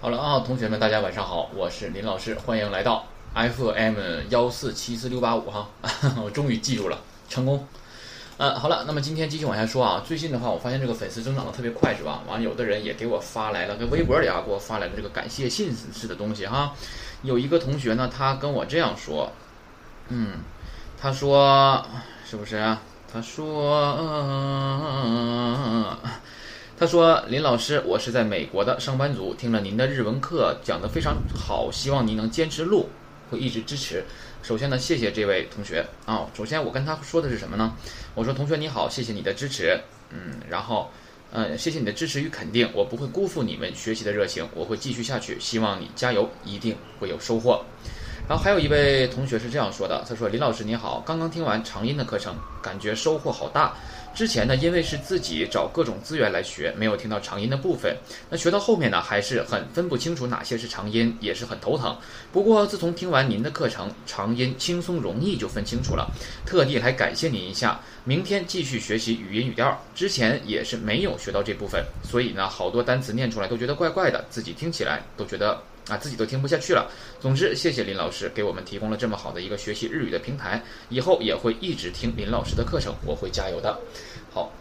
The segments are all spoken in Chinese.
好了啊，同学们，大家晚上好，我是林老师，欢迎来到 FM 幺四七四六八五哈，我终于记住了，成功。呃，好了，那么今天继续往下说啊。最近的话，我发现这个粉丝增长的特别快，是吧？完了，有的人也给我发来了，跟微博里啊给我发来了这个感谢信似的东西哈。有一个同学呢，他跟我这样说，嗯，他说是不是？他说，嗯。他说：“林老师，我是在美国的上班族，听了您的日文课讲得非常好，希望您能坚持录，会一直支持。首先呢，谢谢这位同学啊。首先我跟他说的是什么呢？我说同学你好，谢谢你的支持，嗯，然后，嗯，谢谢你的支持与肯定，我不会辜负你们学习的热情，我会继续下去，希望你加油，一定会有收获。然后还有一位同学是这样说的，他说：林老师你好，刚刚听完长音的课程，感觉收获好大。”之前呢，因为是自己找各种资源来学，没有听到长音的部分。那学到后面呢，还是很分不清楚哪些是长音，也是很头疼。不过自从听完您的课程，长音轻松容易就分清楚了。特地来感谢您一下，明天继续学习语音语调。之前也是没有学到这部分，所以呢，好多单词念出来都觉得怪怪的，自己听起来都觉得。啊，自己都听不下去了。总之，谢谢林老师给我们提供了这么好的一个学习日语的平台，以后也会一直听林老师的课程，我会加油的。好，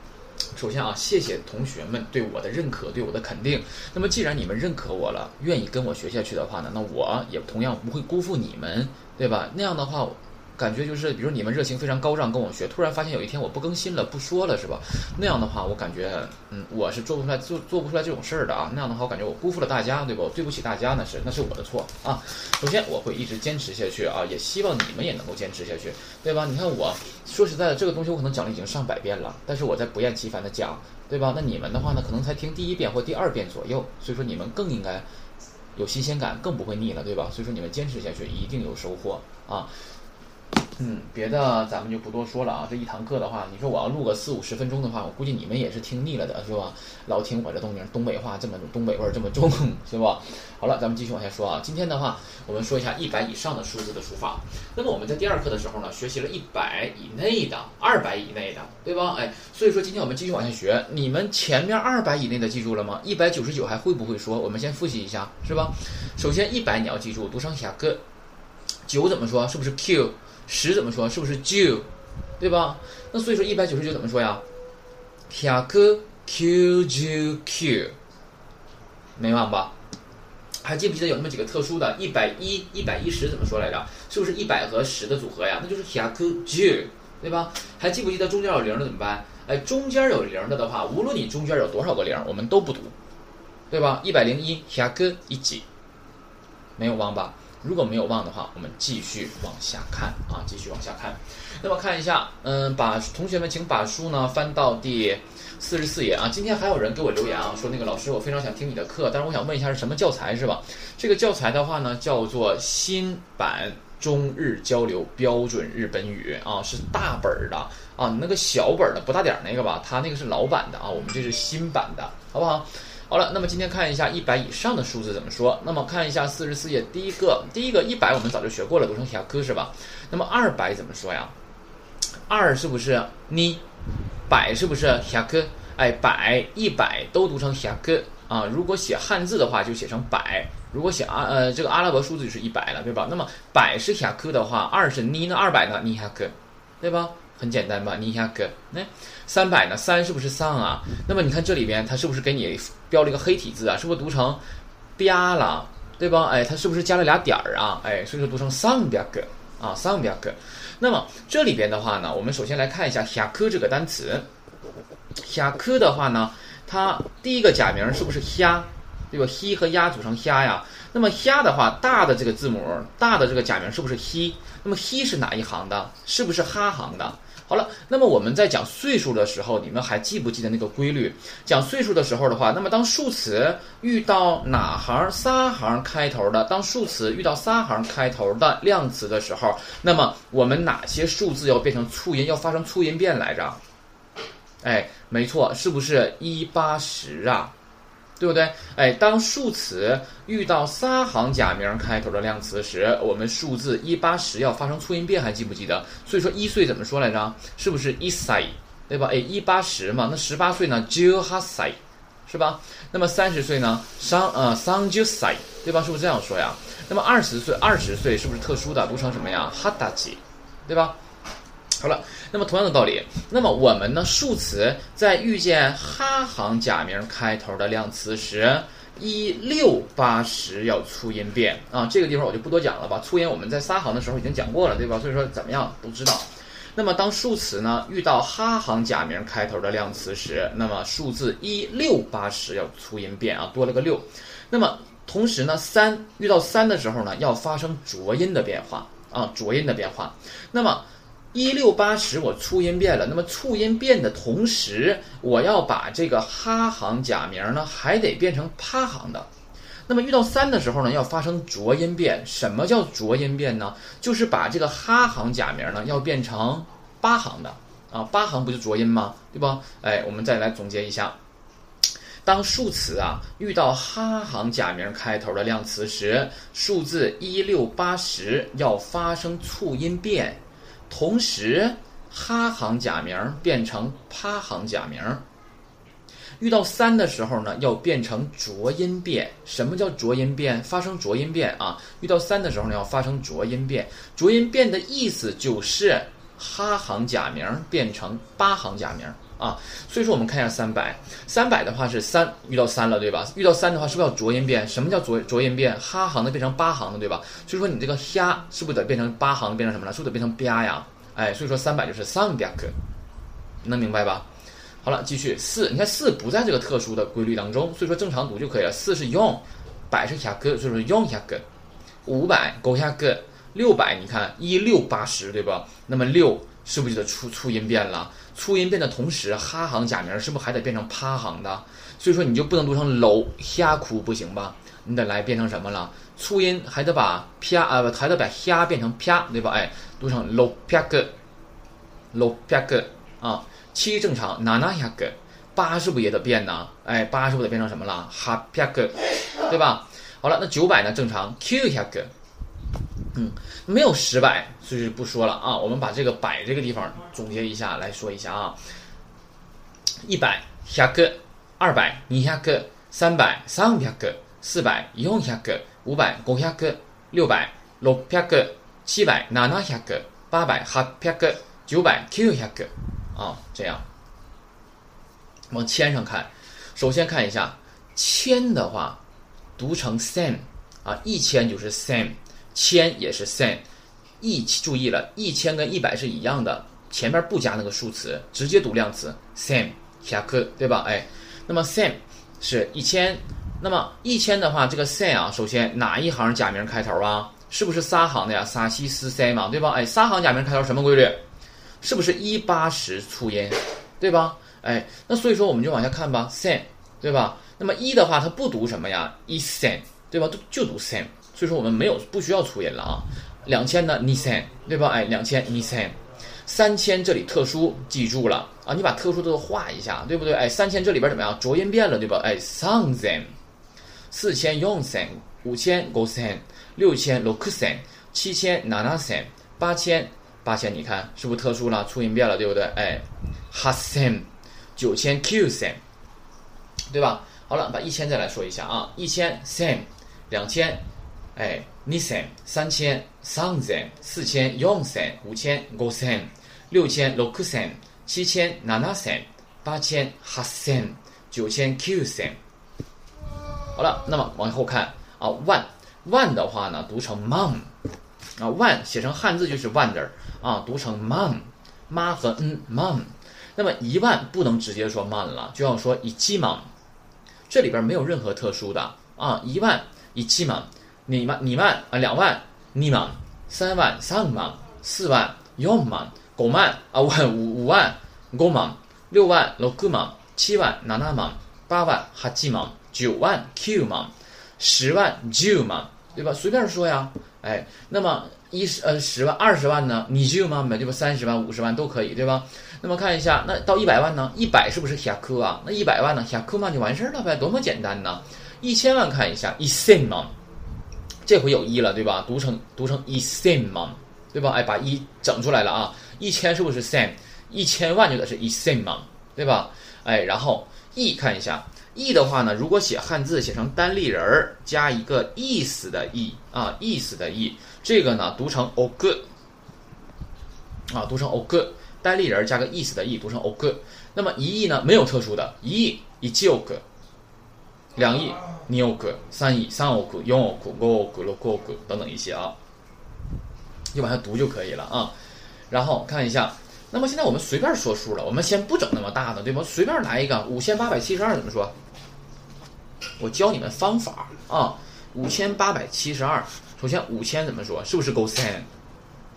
首先啊，谢谢同学们对我的认可，对我的肯定。那么，既然你们认可我了，愿意跟我学下去的话呢，那我也同样不会辜负你们，对吧？那样的话。感觉就是，比如你们热情非常高涨，跟我学，突然发现有一天我不更新了，不说了，是吧？那样的话，我感觉，嗯，我是做不出来，做做不出来这种事儿的啊。那样的话，我感觉我辜负了大家，对不？对不起大家，那是那是我的错啊。首先，我会一直坚持下去啊，也希望你们也能够坚持下去，对吧？你看，我说实在的，这个东西我可能讲了已经上百遍了，但是我在不厌其烦的讲，对吧？那你们的话呢，可能才听第一遍或第二遍左右，所以说你们更应该有新鲜感，更不会腻了，对吧？所以说你们坚持下去，一定有收获啊。嗯，别的咱们就不多说了啊。这一堂课的话，你说我要录个四五十分钟的话，我估计你们也是听腻了的，是吧？老听我这东名东北话这么东北味儿这么重，是吧？好了，咱们继续往下说啊。今天的话，我们说一下一百以上的数字的书法。那么我们在第二课的时候呢，学习了一百以内的、二百以内的，对吧？哎，所以说今天我们继续往下学。你们前面二百以内的记住了吗？一百九十九还会不会说？我们先复习一下，是吧？首先一百你要记住，读成下个。九怎么说？是不是 Q？十怎么说？是不是九？对吧？那所以说一百九十九怎么说呀？下个 Q 九 Q，没忘吧？还记不记得有那么几个特殊的？一百一、一百一十怎么说来着？是不是一百和十的组合呀？那就是下个九，对吧？还记不记得中间有零的怎么办？哎，中间有零的的话，无论你中间有多少个零，我们都不读，对吧？一百零一下个一几，没有忘吧？如果没有忘的话，我们继续往下看啊，继续往下看。那么看一下，嗯，把同学们请把书呢翻到第四十四页啊。今天还有人给我留言啊，说那个老师，我非常想听你的课，但是我想问一下是什么教材是吧？这个教材的话呢，叫做新版中日交流标准日本语啊，是大本儿的啊，你那个小本儿的不大点儿那个吧，它那个是老版的啊，我们这是新版的，好不好？好了，那么今天看一下一百以上的数字怎么说。那么看一下四十四页第一个，第一个一百我们早就学过了，读成下科是吧？那么二百怎么说呀？二是不是你？百是不是下科？哎，百一百都读成下科啊。如果写汉字的话就写成百，如果写阿呃这个阿拉伯数字就是一百了，对吧？那么百是下科的话，二是你呢？二百呢？你下科，对吧？很简单吧？你下科那。三百呢？三是不是丧啊？那么你看这里边，它是不是给你标了一个黑体字啊？是不是读成吧了，对吧？哎，它是不是加了俩点儿啊？哎，所以说读成丧边个啊，丧边个。那么这里边的话呢，我们首先来看一下“下科”这个单词，“下科”的话呢，它第一个假名是不是“虾”？对吧？“西”和“鸭”组成“虾”呀。那么“虾”的话，大的这个字母，大的这个假名是不是“西”？那么“西”是哪一行的？是不是哈行的？好了，那么我们在讲岁数的时候，你们还记不记得那个规律？讲岁数的时候的话，那么当数词遇到哪行仨行开头的，当数词遇到仨行开头的量词的时候，那么我们哪些数字要变成促音，要发生促音变来着？哎，没错，是不是一八十啊？对不对？哎，当数词遇到仨行假名开头的量词时，我们数字一八十要发生促音变，还记不记得？所以说一岁怎么说来着？是不是一岁？对吧？哎，一八十嘛，那十八岁呢？九哈岁，是吧？那么三十岁呢？三呃三十岁，对吧？是不是这样说呀？那么二十岁，二十岁是不是特殊的？读成什么呀？哈达吉，对吧？好了，那么同样的道理，那么我们呢？数词在遇见哈行假名开头的量词时，一六八十要粗音变啊。这个地方我就不多讲了吧。粗音我们在撒行的时候已经讲过了，对吧？所以说怎么样都知道。那么当数词呢遇到哈行假名开头的量词时，那么数字一六八十要粗音变啊，多了个六。那么同时呢，三遇到三的时候呢，要发生浊音的变化啊，浊音的变化。那么一六八十，我促音变了。那么促音变的同时，我要把这个哈行假名呢，还得变成趴行的。那么遇到三的时候呢，要发生浊音变。什么叫浊音变呢？就是把这个哈行假名呢，要变成八行的啊。八行不就浊音吗？对吧？哎，我们再来总结一下：当数词啊遇到哈行假名开头的量词时，数字一六八十要发生促音变。同时，哈行假名变成趴行假名。遇到三的时候呢，要变成浊音变。什么叫浊音变？发生浊音变啊！遇到三的时候呢，要发生浊音变。浊音变的意思就是哈行假名变成八行假名啊。所以说，我们看一下三百，三百的话是三遇到三了，对吧？遇到三的话，是不是要浊音变？什么叫浊浊音变？哈行的变成八行的，对吧？所以说，你这个虾是不是得变成八行，变成什么了？是不是得变成吧呀？哎，所以说三百就是三百个，能明白吧？好了，继续四，你看四不在这个特殊的规律当中，所以说正常读就可以了。四是用，百是下个，所以说用下个。五百勾下个，六百你看一六八十对吧？那么六是不是就得促促音变了？促音变的同时，哈行假名是不是还得变成趴行的？所以说你就不能读成楼虾哭不行吧？你得来变成什么了？促音还得把啪啊还得把虾变成啪对吧？哎，读成楼啪个，楼啪个啊。七正常，哪哪下个？八是不是也得变呢？哎，八是不是得变成什么了？哈啪个，对吧？好了，那九百呢？正常，q 下个。嗯，没有十百，所以不说了啊。我们把这个百这个地方总结一下来说一下啊。一百下个，二百二下个，三百三下个，四百四下个，五百五下个，六百六下个，七百哪哪下个，八百哈啪个，九百 q 下个。啊，这样，往千上看，首先看一下千的话，读成 same 啊，一千就是 same，千也是 same，一注意了，一千跟一百是一样的，前面不加那个数词，直接读量词 same，下课对吧？哎，那么 same 是一千，那么一千的话，这个 same 啊，首先哪一行假名开头啊？是不是仨行的呀？撒西斯 s 嘛，对吧？哎，仨行假名开头什么规律？是不是一八十促音，对吧？哎，那所以说我们就往下看吧 same 对吧？那么一的话它不读什么呀？一 same 对吧？就读 same 所以说我们没有不需要粗音了啊。两千呢，ni sen，对吧？哎，两千 ni sen，三千这里特殊记住了啊，你把特殊的都画一下，对不对？哎，三千这里边怎么样？浊音变了，对吧？哎，sang sen，四千用 sen，五千 go sen，六千 loksen，七千 nana sen，八千。八千，你看是不是特殊了？粗音变了，对不对？哎，ha sen，九千 q sen，对吧？好了，把一千再来说一下啊，一千 sen，两千，哎，二千、三千、三千、四千、五千、五千、六千、六千、七千、七千、八千、八千、九千、九千。好了，那么往后看啊，万万的话呢，读成 mum 啊，万写成汉字就是万字儿啊，读成 mum，妈和嗯 mum。那么一万不能直接说 mum 了，就要说一万 m o。这里边没有任何特殊的啊，一万一万 m o。你曼、你曼啊，两万、你万、三万、三万、四万、四万、五万啊，五五五万、五万、六万、六万、七万、七万、八万、八万、九万、九万、十万、十万，对吧？随便说呀，哎，那么。一十呃十万二十万呢？你就吗？买对吧三十万五十万都可以，对吧？那么看一下，那到一百万呢？一百是不是下克啊？那一百万呢？下克嘛就完事儿了呗，多么简单呢？一千万看一下，一千万，这回有一了对吧？读成读成一千嘛，对吧？哎，把一整出来了啊！一千是不是 same？一千万就得是一千嘛，对吧？哎，然后亿看一下，，e 的话呢，如果写汉字写成单立人儿，加一个意思的意啊，意思的意，这个呢读成 o g 啊，读成 o g 单立人加个意思的意，读成 o g 那么一亿呢没有特殊的，一亿一亿 o g 两亿 ni o g 三亿三 o g 四 o g 五 o g 六 o g 等等一些啊，就往下读就可以了啊。然后看一下，那么现在我们随便说数了，我们先不整那么大的，对吧？随便来一个五千八百七十二怎么说？我教你们方法啊，五千八百七十二。首先五千怎么说？是不是 go sen？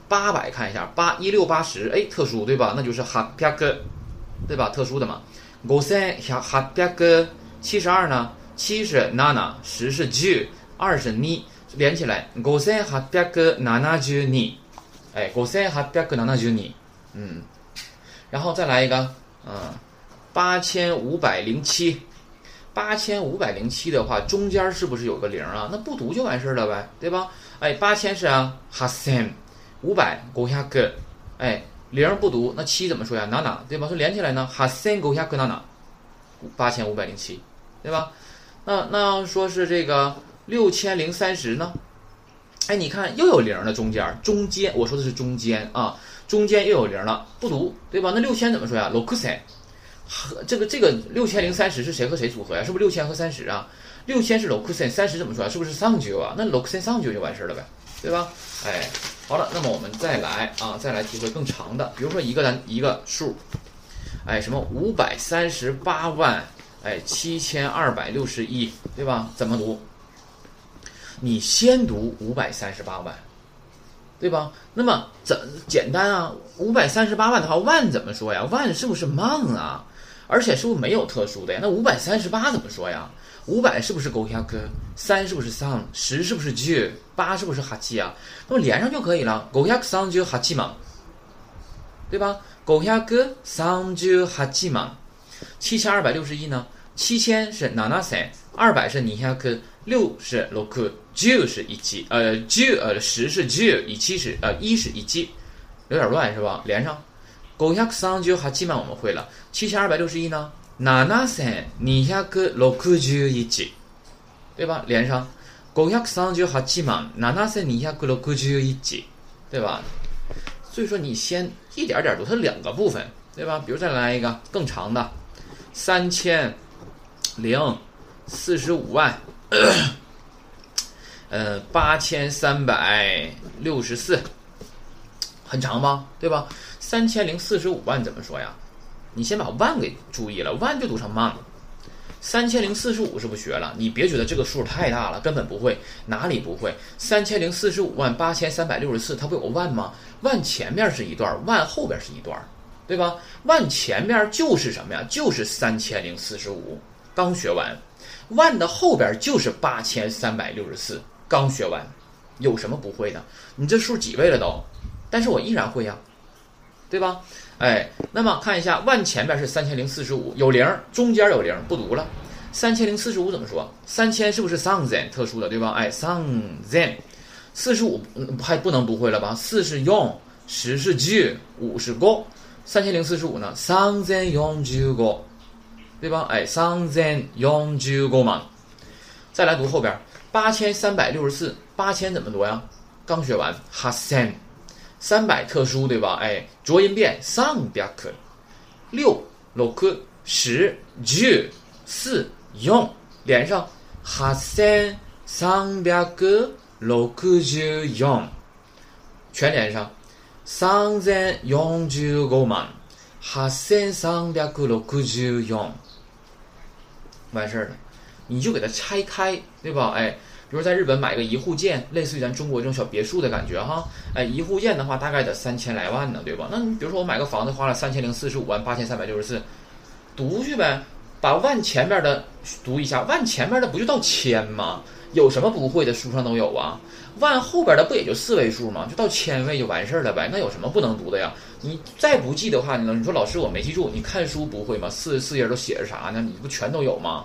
八百看一下，八一六八十，哎，特殊对吧？那就是哈啪个，对吧？特殊的嘛。go sen 哈哈啪个七十二呢？七是 nana，十是 ju，二是 ni，连起来 go sen 哈啪个 nana ju ni，哎，go sen 哈啪个 nana ju ni，嗯，然后再来一个，嗯，八千五百零七。八千五百零七的话，中间是不是有个零啊？那不读就完事儿了呗，对吧？哎，八千是啊，哈森，五百勾下个，哎，零不读，那七怎么说呀？哪哪，对吧？说连起来呢，哈森勾下个哪哪，八千五百零七，对吧？那那要说是这个六千零三十呢？哎，你看又有零了，中间中间，我说的是中间啊，中间又有零了，不读，对吧？那六千怎么说呀？六克森。和这个这个六千零三十是谁和谁组合呀？是不是六千和三十啊？六千是 l o k u s 三十怎么说啊？是不是上九啊？那 l o k u s 上九就完事儿了呗，对吧？哎，好了，那么我们再来啊，再来体会更长的，比如说一个单一个数，哎，什么五百三十八万，哎，七千二百六十一，对吧？怎么读？你先读五百三十八万，对吧？那么怎简单啊？五百三十八万的话，万怎么说呀？万是不是万啊？而且是不是没有特殊的呀？那五百三十八怎么说呀？五百是不是勾下哥？三是不是三十是不是 j？八是不是哈七啊？那么连上就可以了，勾下 sun 就哈七嘛，对吧？勾下哥 sun 就哈七嘛。七千二百六十一呢？七千是哪哪三？二百是尼下哥，六是 loku，j 是一七，呃 j 呃十是 j，一七是呃一是一七，有点乱是吧？连上。五百三十八万我们会了，七千二百六十一呢？七千二百六十一，对吧？连上，五百三十八万七千二百六十一，对吧？所以说你先一点点读，它两个部分，对吧？比如再来一个更长的，三千零四十五万，呃，八千三百六十四，很长吗？对吧？三千零四十五万怎么说呀？你先把万给注意了，万就读成 man。三千零四十五是不学了？你别觉得这个数太大了，根本不会，哪里不会？三千零四十五万八千三百六十四，它不有个万吗？万前面是一段，万后边是一段，对吧？万前面就是什么呀？就是三千零四十五，刚学完。万的后边就是八千三百六十四，刚学完。有什么不会的？你这数几位了都？但是我依然会呀。对吧？哎，那么看一下万前面是三千零四十五，有零，中间有零，不读了。三千零四十五怎么说？三千是不是 thousand 特殊的，对吧？哎，thousand，四十五还不能不会了吧？四是用，十是 j，五是 go，三千零四十五呢？thousand 用 j go，对吧？哎，thousand 用 j go 嘛。再来读后边，八千三百六十四，八千怎么读呀？刚学完，哈森。三百特殊对吧？哎，浊音变三百克，六六克十九四用连上，八千三百个六克九用，全连上，三千永九五万，八千三百六克九用，完事儿了，你就给它拆开，对吧？哎。比如在日本买个一户建，类似于咱中国这种小别墅的感觉哈，哎，一户建的话大概得三千来万呢，对吧？那你比如说我买个房子花了三千零四十五万八千三百六十四，读去呗，把万前面的读一下，万前面的不就到千吗？有什么不会的？书上都有啊。万后边的不也就四位数吗？就到千位就完事儿了呗。那有什么不能读的呀？你再不记的话，你你说老师我没记住，你看书不会吗？四十四页都写着啥呢？你不全都有吗？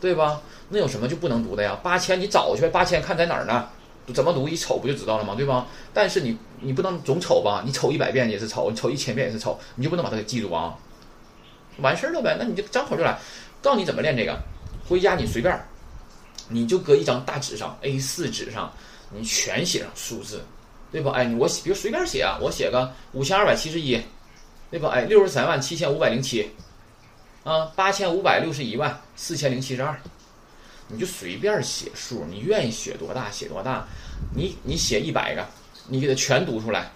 对吧？那有什么就不能读的呀？八千你找去，八千看在哪儿呢？怎么读？一瞅不就知道了吗？对吧？但是你你不能总瞅吧？你瞅一百遍也是瞅，你瞅一千遍也是瞅，你就不能把它给记住啊？完事儿了呗？那你就张口就来，告诉你怎么练这个，回家你随便，你就搁一张大纸上，A4 纸上，你全写上数字，对吧？哎，我比如随便写啊，我写个五千二百七十一，对吧？哎，六十三万七千五百零七，啊，八千五百六十一万四千零七十二，你就随便写数，你愿意写多大写多大，你你写一百个，你给它全读出来，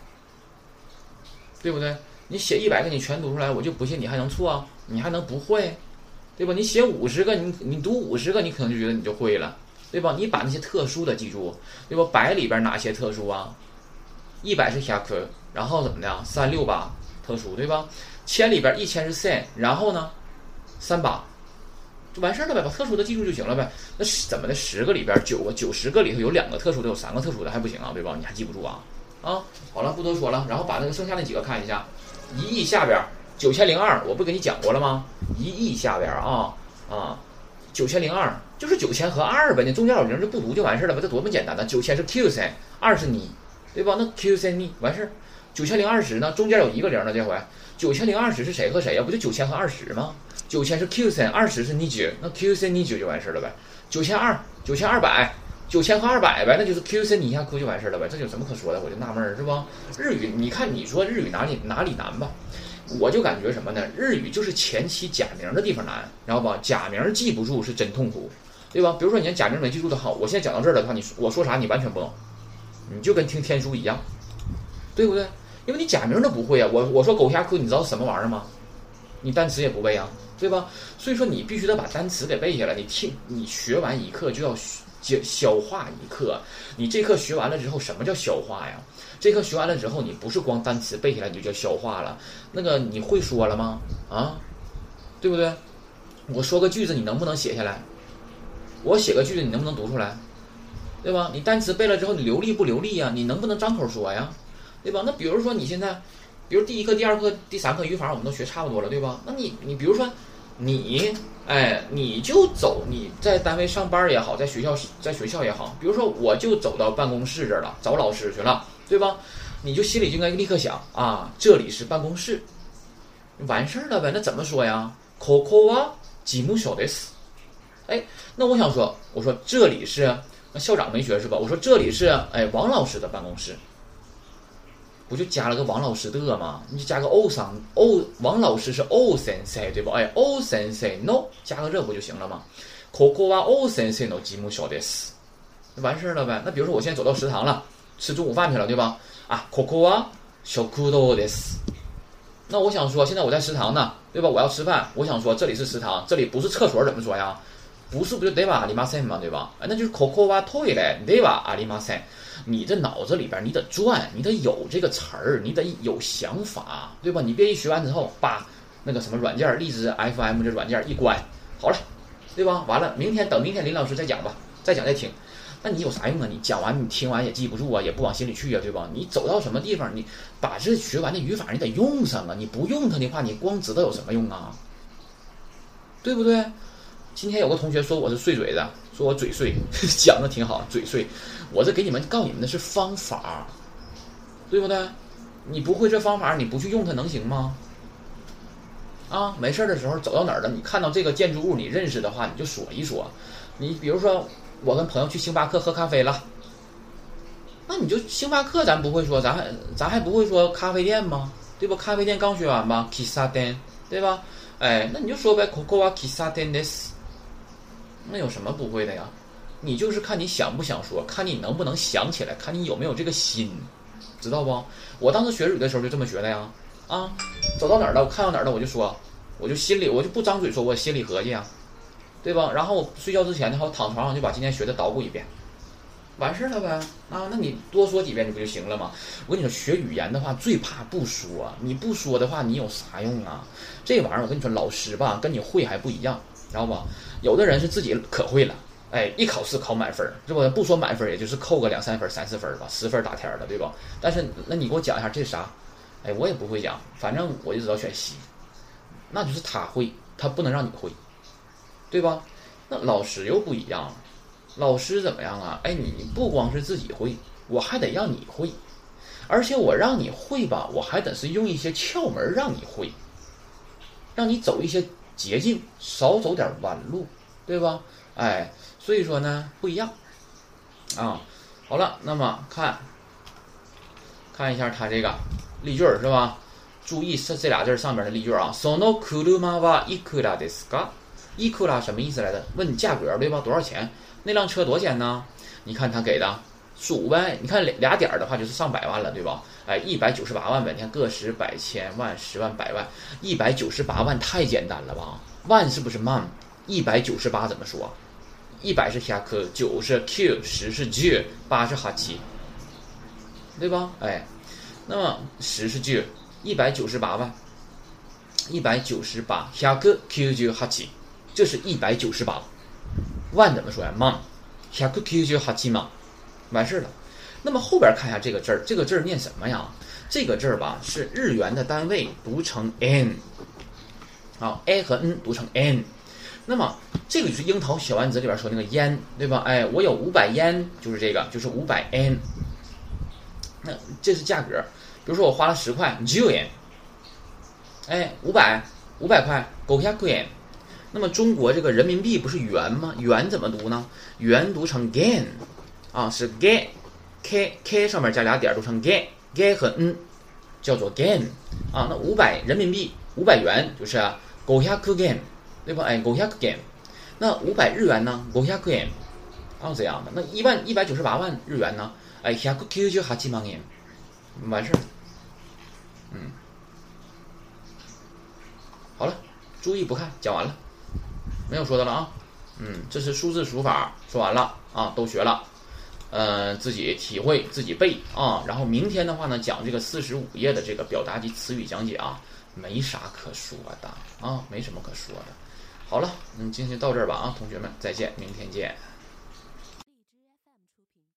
对不对？你写一百个，你全读出来，我就不信你还能错啊，你还能不会，对吧？你写五十个，你你读五十个，你可能就觉得你就会了，对吧？你把那些特殊的记住，对吧？百里边哪些特殊啊？一百是下课，然后怎么的？三六八特殊，对吧？千里边一千是三，然后呢，三八就完事儿了呗，把特殊的记住就行了呗。那怎么的？十个里边九个、九十个里头有两个特殊的，有三个特殊的还不行啊，对吧？你还记不住啊？啊，好了，不多说了，然后把那个剩下那几个看一下。一亿下边九千零二，我不跟你讲过了吗？一亿下边啊啊，九千零二就是九千和二呗，你中间有零就不读就完事儿了呗，这多么简单呢？九千是 Q 三，二是你，对吧？那 Q 三你完事儿。九千零二十呢，中间有一个零呢，这回九千零二十是谁和谁呀？不就九千和二十吗？九千是 Q 三，二十是你九，那 Q 三你九就完事儿了呗。九千二，九千二百。九千和二百呗，那就是 Q C 你一下哭就完事儿了呗，这有什么可说的？我就纳闷儿是不？日语，你看你说日语哪里哪里难吧？我就感觉什么呢？日语就是前期假名的地方难，知道吧？假名记不住是真痛苦，对吧？比如说你连假名没记住的好，我现在讲到这儿的话，你我说啥你完全不懂，你就跟听天书一样，对不对？因为你假名都不会啊。我我说狗下课，你知道什么玩意儿吗？你单词也不背啊，对吧？所以说你必须得把单词给背下来。你听，你学完一课就要学。消消化一课，你这课学完了之后，什么叫消化呀？这课学完了之后，你不是光单词背下来你就叫消化了，那个你会说了吗？啊，对不对？我说个句子，你能不能写下来？我写个句子，你能不能读出来？对吧？你单词背了之后，你流利不流利呀？你能不能张口说呀？对吧？那比如说你现在，比如第一课、第二课、第三课语法我们都学差不多了，对吧？那你你比如说你。哎，你就走，你在单位上班也好，在学校在学校也好，比如说我就走到办公室这儿了，找老师去了，对吧？你就心里就应该立刻想啊，这里是办公室，完事儿了呗？那怎么说呀？Coco 啊，吉姆小的斯。哎，那我想说，我说这里是校长没学是吧？我说这里是哎王老师的办公室。不就加了个王老师的吗？你就加个欧桑欧王老师是欧先生对不？哎，欧先生 no，加个这不就行了吗？？coco 啊欧先生 no 吉姆小的死，完事儿了呗。那比如说我现在走到食堂了，吃中午饭去了，对吧？啊，，coco 啊小酷豆，this。那我想说，现在我在食堂呢，对吧？我要吃饭，我想说这里是食堂，这里不是厕所，怎么说呀？不是不就得吧阿里玛森嘛，对吧？那就是可可哇退来对吧阿里玛森。你这脑子里边，你得转，你得有这个词儿，你得有想法，对吧？你别一学完之后，把那个什么软件荔枝 FM 这软件一关，好了，对吧？完了，明天等明天林老师再讲吧，再讲再听。那你有啥用啊？你讲完你听完也记不住啊，也不往心里去啊，对吧？你走到什么地方，你把这学完的语法你得用上啊，你不用它的话，你光知道有什么用啊？对不对？今天有个同学说我是碎嘴子，说我嘴碎，讲的挺好，嘴碎。我这给你们告诉你们的是方法，对不对？你不会这方法，你不去用它能行吗？啊，没事儿的时候走到哪儿了，你看到这个建筑物你认识的话，你就说一说。你比如说，我跟朋友去星巴克喝咖啡了，那你就星巴克咱不会说，咱还咱还不会说咖啡店吗？对吧？咖啡店刚学完吧，kissa 店，对吧？哎，那你就说呗，cocoa kissa 店 this，那有什么不会的呀？你就是看你想不想说，看你能不能想起来，看你有没有这个心，知道不？我当时学日语的时候就这么学的呀，啊，走到哪儿了，我看到哪儿了我就说，我就心里我就不张嘴说，我心里合计啊，对吧？然后睡觉之前的话，躺床上就把今天学的捣鼓一遍，完事儿了呗。啊，那你多说几遍你不就行了吗？我跟你说，学语言的话最怕不说，你不说的话你有啥用啊？这玩意儿我跟你说，老师吧跟你会还不一样，知道吧？有的人是自己可会了。哎，一考试考满分儿，是不？不说满分，也就是扣个两三分、三四分吧，十分打天儿了，对吧？但是，那你给我讲一下这啥？哎，我也不会讲，反正我就知道选 C，那就是他会，他不能让你会，对吧？那老师又不一样了，老师怎么样啊？哎，你不光是自己会，我还得让你会，而且我让你会吧，我还得是用一些窍门让你会，让你走一些捷径，少走点弯路，对吧？哎，所以说呢，不一样啊。好了，那么看看一下它这个例句是吧？注意这这俩字上面的例句啊。Sono kuruma wa ikura deska，ikura 什么意思来着？问价格对吧？多少钱？那辆车多少钱呢？你看他给的数呗。你看俩俩点儿的话就是上百万了，对吧？哎，一百九十八万呗。你看个十百千万十万百万，一百九十八万太简单了吧？万是不是万？一百九十八怎么说？一百是下克，九是 q，十是 j，八是哈七，对吧？哎，那么十是 j，一百九十八万，一百九十八下克 q 就哈七，这是一百九十八万怎么说呀？万下克 q 就哈七嘛，完事儿了。那么后边看一下这个字儿，这个字儿念什么呀？这个字儿吧是日元的单位，读成 n，啊，a 和 n 读成 n。那么这个就是樱桃小丸子里边说那个烟，对吧？哎，我有五百烟，就是这个，就是五百 n。那这是价格，比如说我花了十块，十元。哎，五百，五百块，五百块。那么中国这个人民币不是元吗？元怎么读呢？元读成 gain，啊，是 gai，k k 上面加俩点，读成 gai，gai 和 n，叫做 gain。啊，那五百人民币，五百元就是五百 gain。对吧？哎，五百 gain，那五百日元呢？五百 gain，啊这样的。那一万一百九十八万日元呢？哎，百九十八万元，完事儿。嗯，好了，注意不看，讲完了，没有说的了啊。嗯，这是数字数法，说完了啊，都学了。嗯，自己体会，自己背啊。然后明天的话呢，讲这个四十五页的这个表达及词语讲解啊，没啥可说的啊，没什么可说的。好了，嗯，今天到这儿吧啊，同学们再见，明天见。